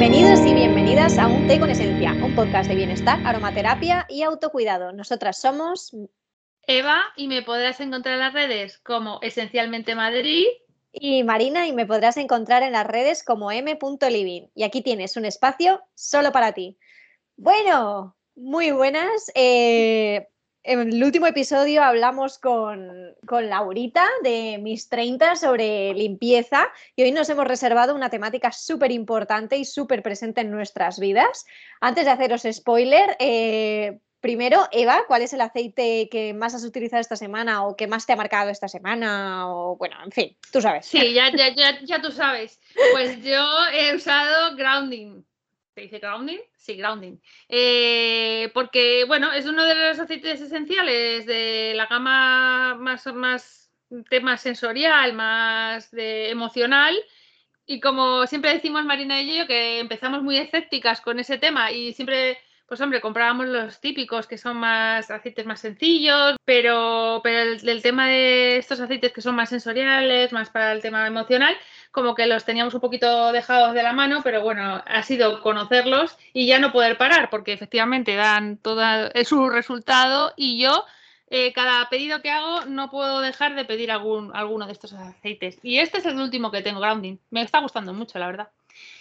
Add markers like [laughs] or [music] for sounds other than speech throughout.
Bienvenidos y bienvenidas a Un Té con Esencia, un podcast de bienestar, aromaterapia y autocuidado. Nosotras somos Eva y me podrás encontrar en las redes como Esencialmente Madrid. Y Marina y me podrás encontrar en las redes como m.living. Y aquí tienes un espacio solo para ti. Bueno, muy buenas. Eh, en el último episodio hablamos con, con, Laurita de Mis 30 sobre limpieza y hoy nos hemos reservado una temática súper importante y súper presente en nuestras vidas. Antes de haceros spoiler, eh, primero, Eva, ¿cuál es el aceite que más has utilizado esta semana o que más te ha marcado esta semana? O bueno, en fin, tú sabes. Sí, ya, ya, ya, ya tú sabes. Pues yo he usado grounding. ¿Se dice grounding? Sí, grounding. Eh, porque, bueno, es uno de los aceites esenciales de la gama más, más tema sensorial, más de emocional. Y como siempre decimos Marina y yo, que empezamos muy escépticas con ese tema y siempre pues hombre, comprábamos los típicos que son más aceites más sencillos, pero, pero el, tema de estos aceites que son más sensoriales, más para el tema emocional, como que los teníamos un poquito dejados de la mano, pero bueno, ha sido conocerlos y ya no poder parar, porque efectivamente dan todo su resultado y yo eh, cada pedido que hago no puedo dejar de pedir algún, alguno de estos aceites. Y este es el último que tengo, Grounding. Me está gustando mucho, la verdad.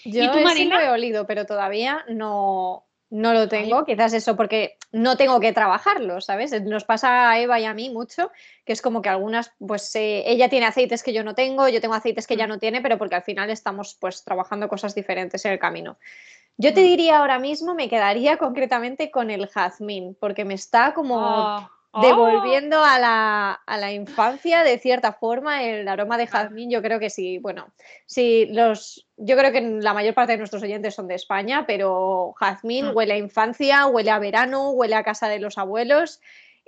Yo ¿Y tú, Marina? he olido, pero todavía no, no lo tengo, quizás eso porque no tengo que trabajarlo, ¿sabes? Nos pasa a Eva y a mí mucho, que es como que algunas, pues eh, ella tiene aceites que yo no tengo, yo tengo aceites que ella mm. no tiene, pero porque al final estamos pues trabajando cosas diferentes en el camino. Yo te mm. diría ahora mismo, me quedaría concretamente con el jazmín, porque me está como... Ah. Devolviendo ¡Oh! a, la, infancia, de cierta forma, el aroma de jazmín, yo creo que sí. Bueno, sí, los, yo creo que la mayor parte de nuestros oyentes son de España, pero jazmín mm. huele a infancia, huele a verano, huele a casa de los abuelos.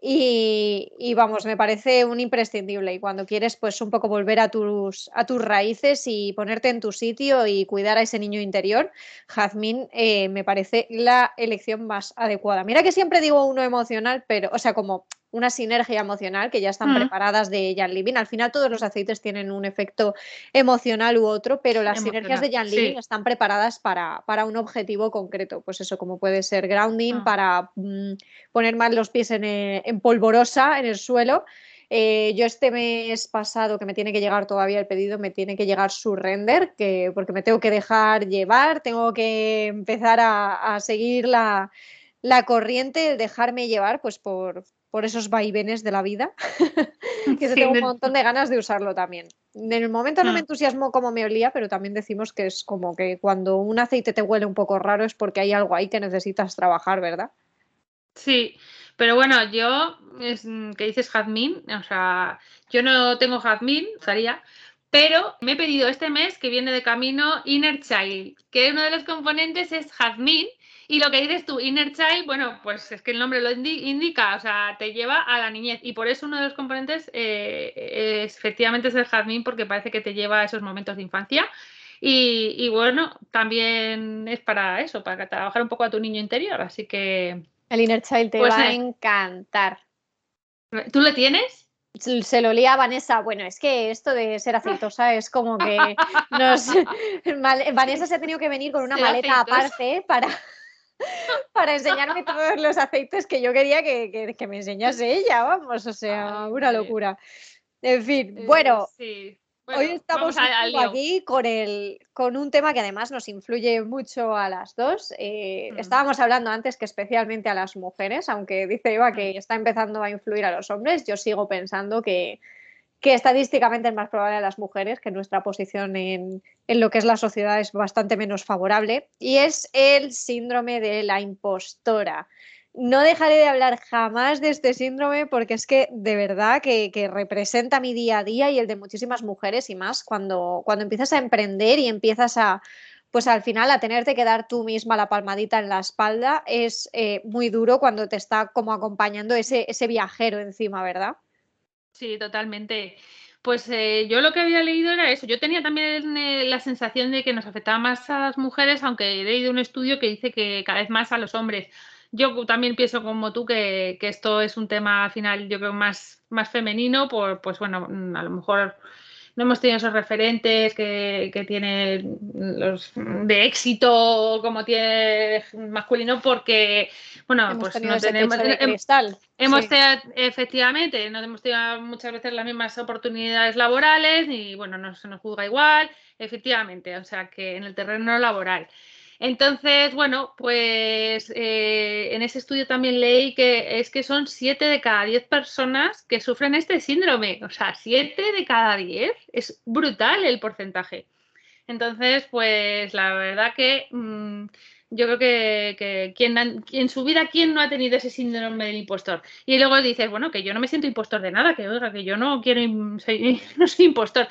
Y, vamos, me parece un imprescindible. Y cuando quieres, pues un poco volver a tus, a tus raíces y ponerte en tu sitio y cuidar a ese niño interior, Jazmín eh, me parece la elección más adecuada. Mira que siempre digo uno emocional, pero, o sea, como una sinergia emocional que ya están mm. preparadas de Jan Living. Al final todos los aceites tienen un efecto emocional u otro, pero las sinergias de Jan Living están preparadas para, para, un objetivo concreto. Pues eso, como puede ser grounding, ah. para mm, poner más los pies eh, en, polvorosa en el suelo. Eh, yo este mes pasado, que me tiene que llegar todavía el pedido, me tiene que llegar su render, que, porque me tengo que dejar llevar, tengo que empezar a, a seguir la, la corriente, dejarme llevar pues por, por esos vaivenes de la vida, [laughs] que tengo un montón de ganas de usarlo también. En el momento no me mm. entusiasmo como me olía, pero también decimos que es como que cuando un aceite te huele un poco raro es porque hay algo ahí que necesitas trabajar, ¿verdad? Sí, pero bueno, yo, es, que dices jazmín, o sea, yo no tengo jazmín, usaría, pero me he pedido este mes que viene de camino Inner Child, que uno de los componentes es jazmín y lo que dices tú, Inner Child, bueno, pues es que el nombre lo indica, o sea, te lleva a la niñez. Y por eso uno de los componentes eh, efectivamente es el jazmín, porque parece que te lleva a esos momentos de infancia. Y, bueno, también es para eso, para trabajar un poco a tu niño interior. Así que. El Inner Child te pues va a encantar. ¿Tú lo tienes? se lo lía a Vanessa. Bueno, es que esto de ser aceitosa es como que nos... [laughs] [laughs] Vanessa se ha tenido que venir con una maleta aparte para, [laughs] para enseñarme todos los aceites que yo quería que, me enseñase ella, vamos, o sea, una locura. En fin, eh, bueno, hoy estamos aquí con, el, con un tema que además nos influye mucho a las dos. Eh, mm. Estábamos hablando antes que especialmente a las mujeres, aunque dice Eva que mm. está empezando a influir a los hombres, yo sigo pensando que que estadísticamente es más probable a las mujeres, que nuestra posición en, lo que es la sociedad es bastante menos favorable, y es el síndrome de la impostora. No dejaré de hablar jamás de este síndrome porque es que de verdad que, representa mi día a día y el de muchísimas mujeres y más cuando, cuando empiezas a emprender y empiezas a, pues al final a tenerte que dar tú misma la palmadita en la espalda es eh, muy duro cuando te está como acompañando ese, ese viajero encima, ¿verdad? Sí, totalmente. Pues eh, yo lo que había leído era eso. Yo tenía también eh, la sensación de que nos afectaba más a las mujeres, aunque he leído un estudio que dice que cada vez más a los hombres. Yo también pienso como tú que, esto es un tema al final, yo creo, más, más femenino, por, pues bueno, mm, a lo mejor no hemos tenido esos referentes que, que tienen los de éxito como tiene masculino porque, bueno, pues no tenemos... cristal. Hemos tenido, efectivamente, no hemos tenido muchas veces las mismas oportunidades laborales y, bueno, no se nos juzga igual, efectivamente, o sea que en el terreno laboral. Entonces, bueno, pues eh, en ese estudio también leí que es que son 7 de cada 10 personas que sufren este síndrome. O sea, 7 de cada 10 es brutal el porcentaje. Entonces, pues la verdad que mm, yo creo que, quien, en su vida, ¿quién no ha tenido ese síndrome del impostor? Y luego dices, bueno, que yo no me siento impostor de nada, que oiga, que yo no quiero, [laughs] no soy impostor.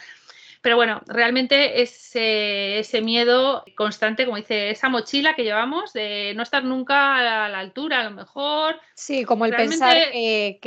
Pero bueno, realmente ese, ese miedo constante, como dice, esa mochila que llevamos de no estar nunca a la altura, a lo mejor. Sí, como el pensar que,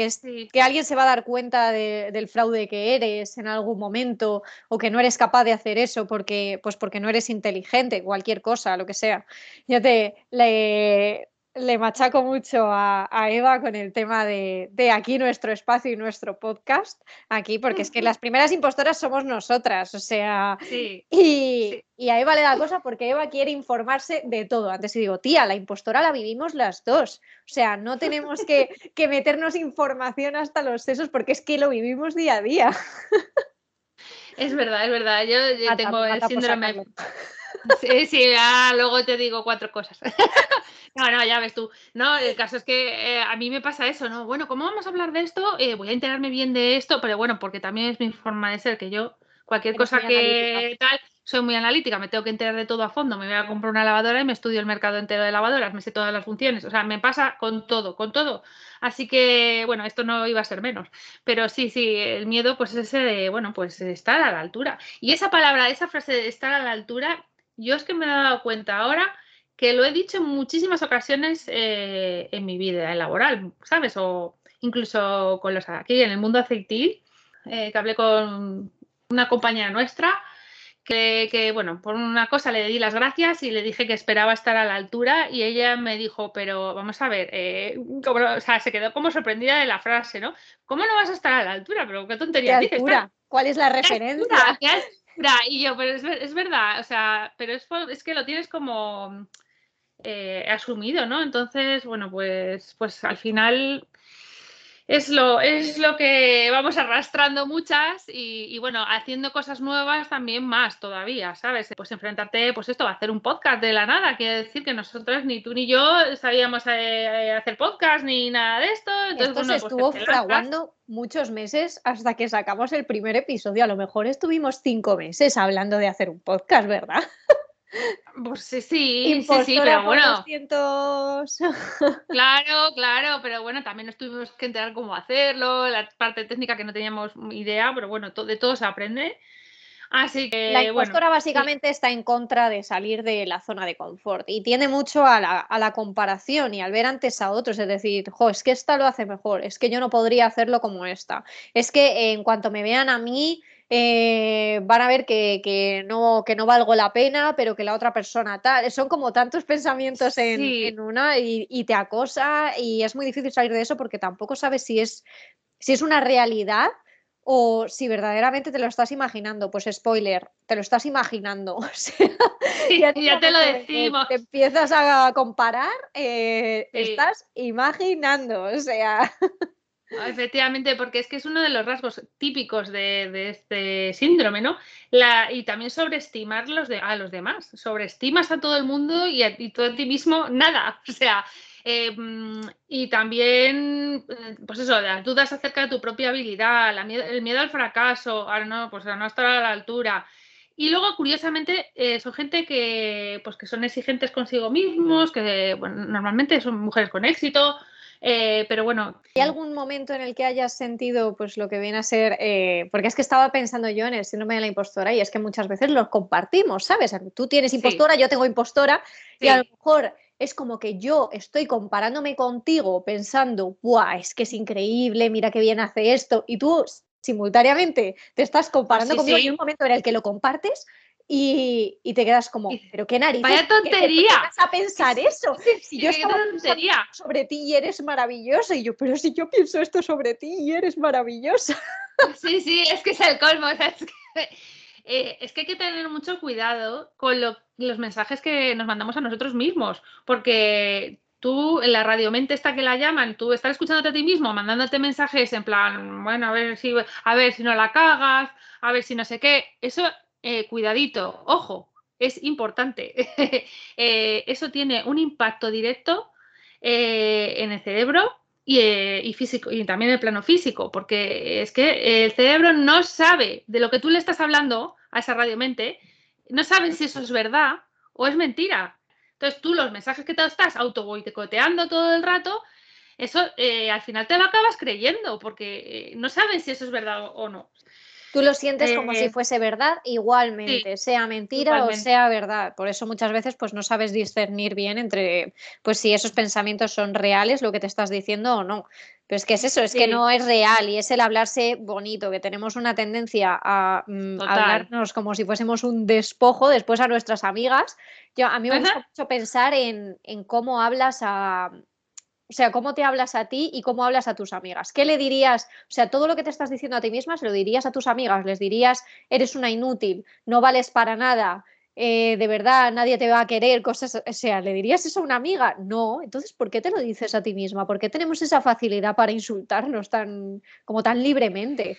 que alguien se va a dar cuenta del fraude que eres en algún momento o que no eres capaz de hacer eso porque, pues porque no eres inteligente, cualquier cosa, lo que sea. Ya te le, le machaco mucho a, Eva con el tema de, aquí nuestro espacio y nuestro podcast, aquí, porque es que las primeras impostoras somos nosotras, o sea, y, a Eva le da cosa porque Eva quiere informarse de todo. Antes digo, tía, la impostora la vivimos las dos, o sea, no tenemos que, meternos información hasta los sesos porque es que lo vivimos día a día. Es verdad, es verdad, yo, tengo el síndrome... Sí, sí, luego te digo cuatro cosas. [laughs] No, no, ya ves tú. No, el caso es que eh, a mí me pasa eso, ¿no? Bueno, ¿cómo vamos a hablar de esto? Eh, voy a enterarme bien de esto, pero bueno, porque también es mi forma de ser, que yo, cualquier cosa que tal, soy muy analítica, me tengo que enterar de todo a fondo, me voy a comprar una lavadora y me estudio el mercado entero de lavadoras, me sé todas las funciones, o sea, me pasa con todo, con todo. Así que, bueno, esto no iba a ser menos, pero sí, sí, el miedo pues es ese de, bueno, pues estar a la altura. Y esa palabra, esa frase de estar a la altura, yo es que me he dado cuenta ahora que lo he dicho en muchísimas ocasiones eh, en mi vida laboral, ¿sabes? O incluso con los aquí en el mundo aceitil, eh, que hablé con una compañera nuestra, que, bueno, por una cosa le di las gracias y le dije que esperaba estar a la altura y ella me dijo, pero vamos a ver, eh, o sea, se quedó como sorprendida de la frase, ¿no? ¿Cómo no vas a estar a la altura? Pero qué tontería ¿Qué altura? ¿Cuál es la referencia? Y yo, pero es, verdad, o sea, pero es, es que lo tienes como eh, asumido, ¿no? Entonces, bueno, pues, pues al final es lo, es lo que vamos arrastrando muchas y, bueno, haciendo cosas nuevas también más todavía, ¿sabes? Pues enfrentarte, pues esto, a hacer un podcast de la nada, quiere decir que nosotros, ni tú ni yo, sabíamos eh, hacer podcast ni nada de esto. Entonces, esto se pues estuvo fraguando muchos meses hasta que sacamos el primer episodio. A lo mejor estuvimos cinco meses hablando de hacer un podcast, ¿verdad? Pues sí, sí, sí, pero bueno. [laughs] claro, claro, pero bueno, también nos tuvimos que enterar cómo hacerlo, la parte técnica que no teníamos idea, pero bueno, de todo se aprende. Así que. La impostora básicamente está en contra de salir de la zona de confort y tiene mucho a la, a la, comparación y al ver antes a otros, es decir, jo, es que esta lo hace mejor, es que yo no podría hacerlo como esta, es que en cuanto me vean a mí, eh, van a ver que, no, que no valgo la pena, pero que la otra persona tal. Son como tantos pensamientos en, una y, te acosa y es muy difícil salir de eso porque tampoco sabes si es, si es una realidad o si verdaderamente te lo estás imaginando. Pues spoiler, te lo estás imaginando. [laughs] ya, te lo decimos. Te, empiezas a comparar, eh, estás imaginando, o sea. [laughs] Efectivamente, porque es que es uno de los rasgos típicos de, este síndrome, ¿no? La, y también sobreestimar los de, a los demás. Sobreestimas a todo el mundo y a, tú a ti mismo nada. [laughs] O sea, em, y también, eh, pues eso, las dudas acerca de tu propia habilidad, el miedo al fracaso, a no, pues a no estar a la altura. Y luego, curiosamente, eh, son gente que, pues, que son exigentes consigo mismos, que bueno, normalmente son mujeres con éxito, eh, pero bueno. ¿Hay algún momento en el que hayas sentido pues lo que viene a ser, eh, porque es que estaba pensando yo en el síndrome de la impostora y es que muchas veces lo compartimos, ¿sabes? Tú tienes impostora, yo tengo impostora y a lo mejor es como que yo estoy comparándome contigo pensando, ¡buah! Es que es increíble, mira qué bien hace esto y tú simultáneamente te estás comparando conmigo y un momento en el que lo compartes y, te quedas como, pero qué narices. Vaya tontería. ¿Qué, vas a pensar eso? Si yo estaba tontería. sobre ti y eres maravillosa, y yo, pero si yo pienso esto sobre ti y eres maravillosa. [laughs] Sí, sí, es que es el colmo. [laughs] Eh, es, que, hay que tener mucho cuidado con los mensajes que nos mandamos a nosotros mismos, porque tú, en la radiomente esta que la llaman, tú estás escuchándote a ti mismo, mandándote mensajes en plan, bueno, a ver si, a ver si no la cagas, a ver si no sé qué. Eso, eh, cuidadito, ojo, es importante. [laughs] Eh, eso tiene un impacto directo en el cerebro eh, y, físico, y también en el plano físico, porque es que el cerebro no sabe de lo que tú le estás hablando a esa radiomente, no sabe si eso es verdad o es mentira. Entonces tú los mensajes que te estás autoboicoteando todo el rato, eso eh, al final te lo acabas creyendo, porque eh, no sabes si eso es verdad o no. Tú lo sientes como si eh, fuese verdad igualmente, sea mentira o sea verdad. Por eso muchas veces pues no sabes discernir bien entre pues si esos pensamientos son reales, lo que te estás diciendo o no. Pero es que es eso, es que no es real y es el hablarse bonito, que tenemos una tendencia a mm, hablarnos como si fuésemos un despojo después a nuestras amigas. Yo, a mí me gusta mucho pensar en, en cómo hablas a, o sea, cómo te hablas a ti y cómo hablas a tus amigas. ¿Qué le dirías? O sea, todo lo que te estás diciendo a ti misma se lo dirías a tus amigas, les dirías, eres una inútil, no vales para nada, eh, de verdad nadie te va a querer, cosas, o sea, ¿le dirías eso a una amiga? No, entonces, ¿por qué te lo dices a ti misma? ¿Por qué tenemos esa facilidad para insultarnos tan, como tan libremente?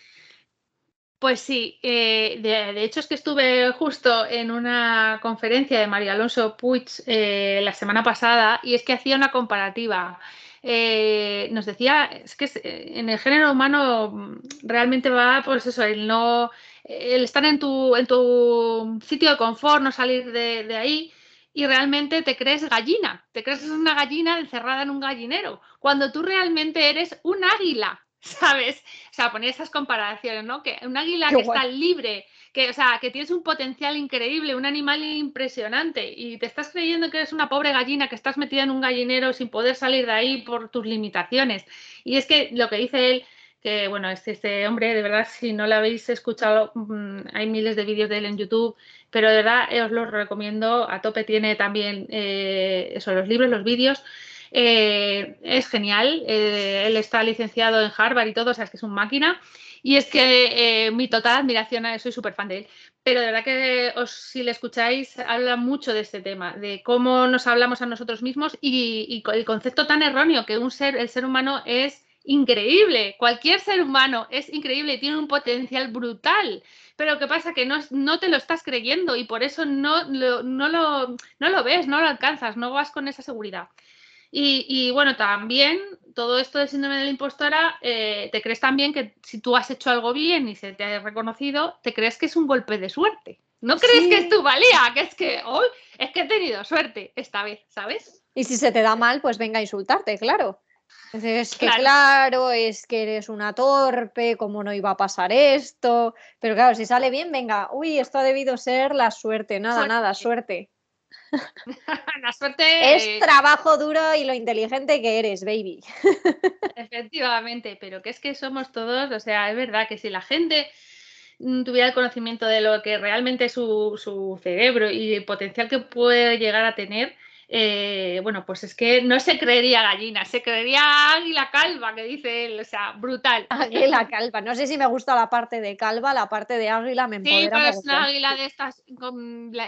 Pues sí, eh, de, hecho es que estuve justo en una conferencia de María Alonso Puig eh, la semana pasada y es que hacía una comparativa. Eh, nos decía, es que en el género humano realmente va, pues eso, el no, el estar en tu, en tu sitio de confort, no salir de, de ahí y realmente te crees gallina, te crees una gallina encerrada en un gallinero, cuando tú realmente eres un águila. [laughs] ¿sabes? O sea, poner esas comparaciones, ¿no? Que un águila que está libre, que, o sea, que tienes un potencial increíble, un animal impresionante, y te estás creyendo que eres una pobre gallina que estás metida en un gallinero sin poder salir de ahí por tus limitaciones. Y es que lo que dice él, que bueno, este, este hombre, de verdad, si no lo habéis escuchado, mm, hay miles de vídeos de él en YouTube, pero de verdad eh, os los recomiendo. A tope tiene también eh, eso, los libros, los vídeos. Eh, es genial, él está licenciado en Harvard y todo, o sea, es que es un máquina. Y es que eh, mi total admiración, soy súper fan de él. Pero de verdad que si le escucháis, habla mucho de este tema, de cómo nos hablamos a nosotros mismos y, el concepto tan erróneo que un ser, el ser humano es increíble. Cualquier ser humano es increíble tiene un potencial brutal. Pero ¿qué pasa? Que no, no te lo estás creyendo y por eso no, lo, no lo ves, no lo alcanzas, no vas con esa seguridad. Y, bueno, también todo esto de síndrome de la impostora, eh, te crees también que si tú has hecho algo bien y se te ha reconocido, te crees que es un golpe de suerte. No crees que es tu valía, que es que hoy es que he tenido suerte esta vez, ¿sabes? Y si se te da mal, pues venga a insultarte, claro. Es que claro. es que eres una torpe, cómo no iba a pasar esto. Pero claro, si sale bien, venga, uy, esto ha debido ser la suerte, nada, nada, suerte. [laughs] La suerte. Es trabajo duro y lo inteligente que eres, baby. [laughs] Efectivamente, pero que es que somos todos, o sea, es verdad que si la gente mm, tuviera el conocimiento de lo que realmente es su, su cerebro y el potencial que puede llegar a tener, eh, bueno, pues es que no se creería gallina, se creería águila calva, que dice él, o sea, brutal. [laughs] Águila calva, no sé si me gusta la parte de calva, la parte de águila me empodera. Sí, pero es una águila de estas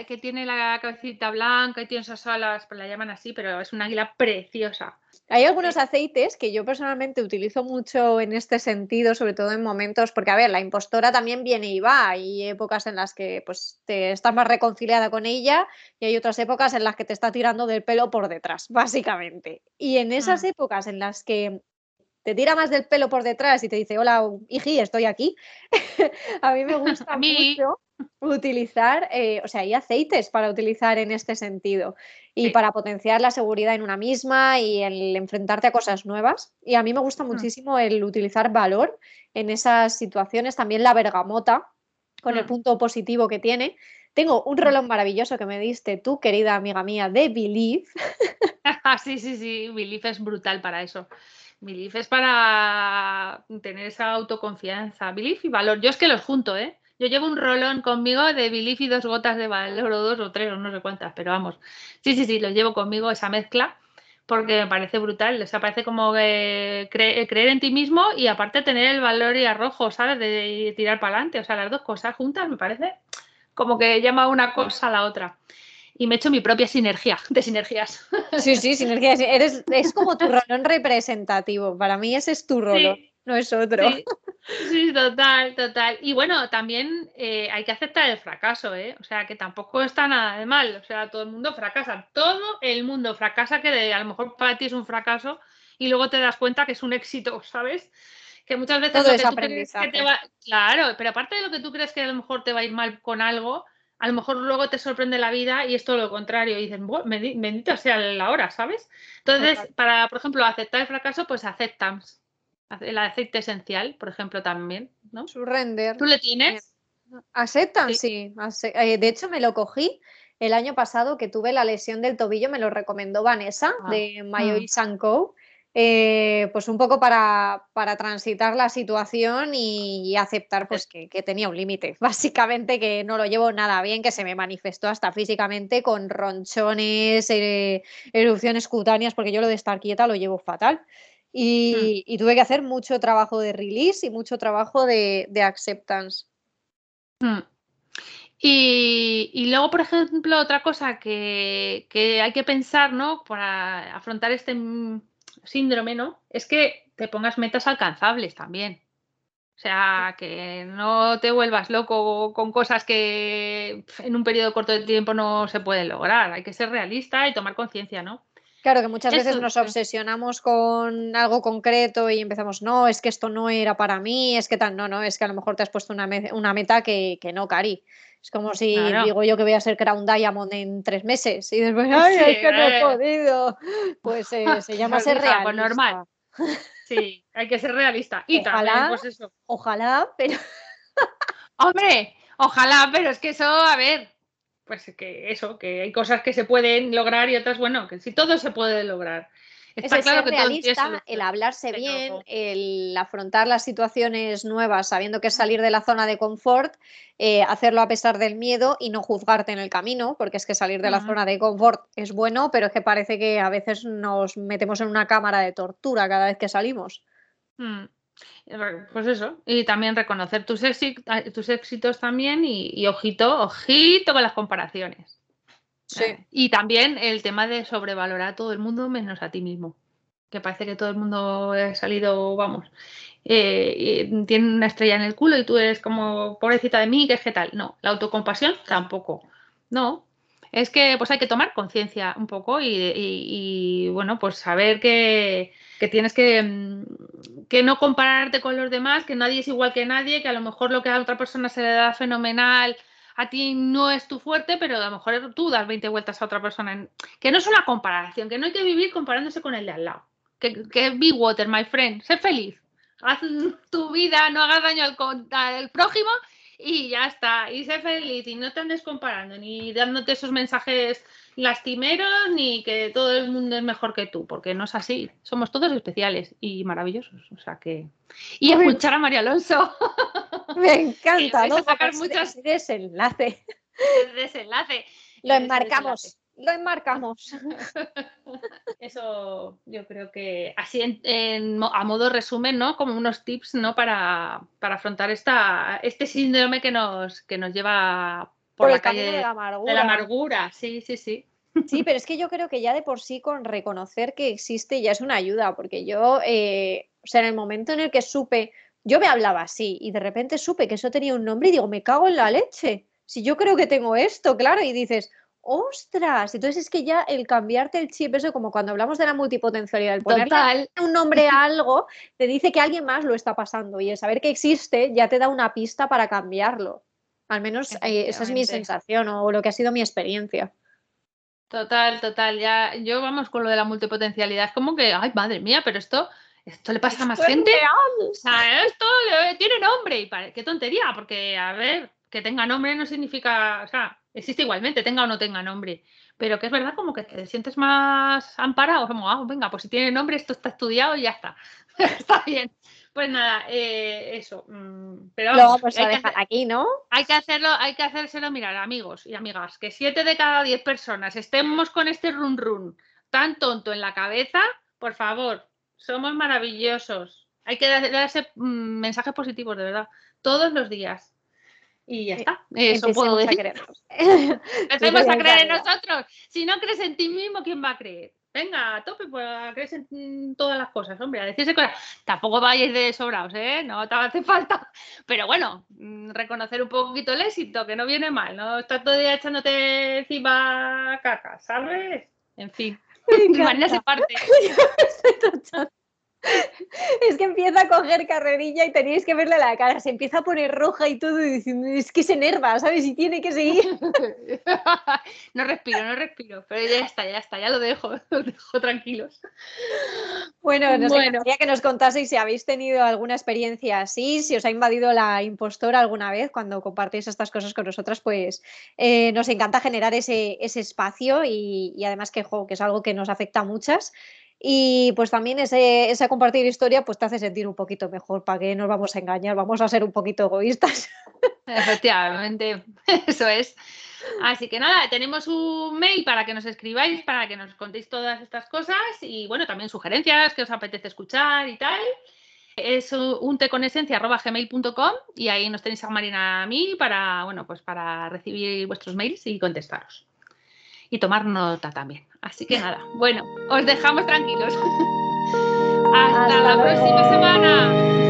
que tiene la cabecita blanca y tiene esas alas, pues la llaman así, pero es una águila preciosa. Hay algunos aceites que yo personalmente utilizo mucho en este sentido, sobre todo en momentos, porque a ver, la impostora también viene y va, hay épocas en las que pues te estás más reconciliada con ella y hay otras épocas en las que te está tirando del pelo por detrás, [laughs] básicamente. Y en esas mm. épocas en las que te tira más del pelo por detrás y te dice, hola, hiji, estoy aquí, [laughs] a mí me [laughs] gusta mucho utilizar, eh, o sea, hay aceites para utilizar en este sentido y para potenciar la seguridad en una misma y el enfrentarte a cosas nuevas. Y a mí me gusta mm. muchísimo el utilizar valor en esas situaciones, también la bergamota, con el mm. punto positivo que tiene. Tengo un mm. rolón maravilloso que me diste tú, querida amiga mía, de Belief. [laughs] sí, sí, sí, Belief es brutal para eso. Belief es para tener esa autoconfianza. Belief y valor. Yo es que los junto, ¿eh? Yo llevo un rolón conmigo de Belief y dos gotas de valor, o dos o tres, o no sé cuántas, pero vamos. Sí, sí, sí, los llevo conmigo, esa mezcla, porque me parece brutal. O sea, parece como creer en ti mismo y aparte tener el valor y arrojo, ¿sabes? De, tirar para adelante. O sea, las dos cosas juntas me parece como que llama una cosa a la otra. Y me he hecho mi propia sinergia de sinergias. Sí, sí, sinergias. Eres, es como tu [laughs] rolón representativo. Para mí ese es tu rolón, no es otro. Sí. total, total. Y bueno, también eh, hay que aceptar el fracaso, ¿eh? O sea, que tampoco está nada de mal. O sea, todo el mundo fracasa. Todo el mundo fracasa, que a lo mejor para ti es un fracaso y luego te das cuenta que es un éxito, ¿sabes? que muchas veces Todo es aprendizaje. Claro, pero aparte de lo que tú crees que a lo mejor te va a ir mal con algo, a lo mejor luego te sorprende la vida y es todo lo contrario. Y dicen, bendita sea la hora, ¿sabes? Entonces, para, por ejemplo, aceptar el fracaso, pues aceptamos. El aceite esencial, por ejemplo, también, ¿no? Surrender. ¿Tú le tienes? Aceptan, sí. Eh, de hecho, me lo cogí el año pasado que tuve la lesión del tobillo, me lo recomendó Vanessa ah, de Mayo mm. Co. Eh, pues un poco para, transitar la situación y, aceptar pues que, tenía un límite. [laughs] Básicamente que no lo llevo nada bien, que se me manifestó hasta físicamente con ronchones, eh, erupciones cutáneas, porque yo lo de estar quieta lo llevo fatal. Y, mm. tuve que hacer mucho trabajo de release y mucho trabajo de, acceptance. Mm. Y, luego, por ejemplo, otra cosa que, que hay que pensar, ¿no? Para afrontar este síndrome, ¿no? Es que te pongas metas alcanzables también. O sea, que no te vuelvas loco con cosas que en un periodo corto de tiempo no se pueden lograr. Hay que ser realista y tomar conciencia, ¿no? Claro que muchas veces nos obsesionamos con algo concreto y empezamos, no, es que esto no era para mí, es que tal, no, no, es que a lo mejor te has puesto una, una meta que, que no, Cari. Es como si digo yo que voy a ser Crown Diamond en tres meses y después, [laughs] ay, es que no he eh. podido. Pues eh, se [laughs] llama ser pues realista. normal. Sí, hay que ser realista. Y ojalá, pues eso. Ojalá, pero. [laughs] Hombre, ojalá, pero es que eso, a ver, pues que eso, que hay cosas que se pueden lograr y otras, bueno, que si todo se puede lograr. Está claro que realista, el hablarse bien, el afrontar las situaciones nuevas sabiendo que es salir de la zona de confort, eh, hacerlo a pesar del miedo y no juzgarte en el camino, porque es que salir de la zona de confort es bueno, pero es que parece que a veces nos metemos en una cámara de tortura cada vez que salimos. Mm. Pues eso, y también reconocer tus, tus éxitos también y, y, ojito, ojito con las comparaciones. Sí. Y también el tema de sobrevalorar a todo el mundo menos a ti mismo. Que parece que todo el mundo ha salido, vamos, eh, tiene una estrella en el culo y tú eres como pobrecita de mí, que es que tal. No, la autocompasión tampoco. No, es que pues hay que tomar conciencia un poco y, bueno, pues saber que, que tienes que, mm, que, no compararte con los demás, que nadie es igual que nadie, que a lo mejor lo que a otra persona se le da fenomenal a ti no es tu fuerte, pero a lo mejor tú das 20 vueltas a otra persona. Que no es una comparación, que no hay que vivir comparándose con el de al lado. Que, que be water, my friend, sé feliz. Haz tu vida, no hagas daño al, al prójimo y ya está. Y sé feliz y no te andes comparando ni dándote esos mensajes lastimeros ni que todo el mundo es mejor que tú, porque no es así. Somos todos especiales y maravillosos. O sea que. Y escuchar a María Alonso. [laughs] Me encanta, ¿no? sacar muchos desenlace. Desenlace. Lo enmarcamos. Lo enmarcamos. [laughs] Eso yo creo que así a modo resumen, ¿no? Como unos tips, ¿no? Para, afrontar esta, este síndrome que nos, que nos lleva por, la calle de la, amargura. de la amargura. Sí, sí, sí. Sí, pero es que yo creo que ya de por sí con reconocer que existe ya es una ayuda, porque yo, eh, o sea, en el momento en el que supe, yo me hablaba así y de repente supe que eso tenía un nombre y digo, me cago en la leche. Si yo creo que tengo esto, claro, y dices, ostras, entonces es que ya el cambiarte el chip, eso como cuando hablamos de la multipotencialidad, el poner [laughs] un nombre a [laughs] algo, te dice que alguien más lo está pasando y el saber que existe ya te da una pista para cambiarlo. Al menos eh, esa es mi sensación o lo que ha sido mi experiencia. Total, total. Ya, yo vamos con lo de la multipotencialidad. Es como que, ay, madre mía, pero esto esto le pasa a más gente. O sea, esto tiene nombre. Y qué tontería, porque, a ver, que tenga nombre no significa, o sea, existe igualmente, tenga o no tenga nombre. Pero que es verdad como que te sientes más amparado, como, ah, venga, pues si tiene nombre, esto está estudiado y ya está. [laughs] está bien. Pues nada, eh, eso. Mm, pero vamos a dejar aquí, ¿no? Hay que hacerlo, hay que hacérselo mirar, amigos y amigas, que siete de cada diez personas estemos con este run run tan tonto en la cabeza, por favor, somos maravillosos. Hay que darse mm, mensajes positivos, de verdad, todos los días. Y ya eh, está. Eso puedo decir. Empecemos a [laughs] creer en nosotros. Si no crees en ti mismo, ¿quién va a creer? Venga, a tope, pues crees en todas las cosas, hombre, a decirse cosas. Tampoco vayáis de sobrados, ¿eh? No te hace falta. Pero bueno, mm, reconocer un poquito el éxito, que no viene mal, no estás todo el día echándote encima caca, ¿sabes? En fin. Marina [laughs] se parte. [laughs] Es que empieza a coger carrerilla y tenéis que verle la cara, se empieza a poner roja y todo, y diciendo, es que se enerva, ¿sabes? Y tiene que seguir. [laughs] No respiro, no respiro, pero ya está, ya está, ya lo dejo, [laughs] lo dejo tranquilos. Bueno, nos encantaría que nos contaseis si habéis tenido alguna experiencia así, si os ha invadido la impostora alguna vez cuando compartís estas cosas con nosotras, pues eh, nos encanta generar ese, espacio y, además que, que es algo que nos afecta a muchas y pues también ese, compartir historia pues te hace sentir un poquito mejor, para que nos vamos a engañar, vamos a ser un poquito egoístas. [laughs] Efectivamente, [laughs] eso es. Así que nada, tenemos un mail para que nos escribáis, para que nos contéis todas estas cosas y bueno, también sugerencias que os apetece escuchar y tal. Es un y ahí nos tenéis a Marina a mí para, bueno, pues para recibir vuestros mails y contestaros y tomar nota también. Así que nada, bueno, os dejamos tranquilos. [laughs] Hasta, la próxima semana.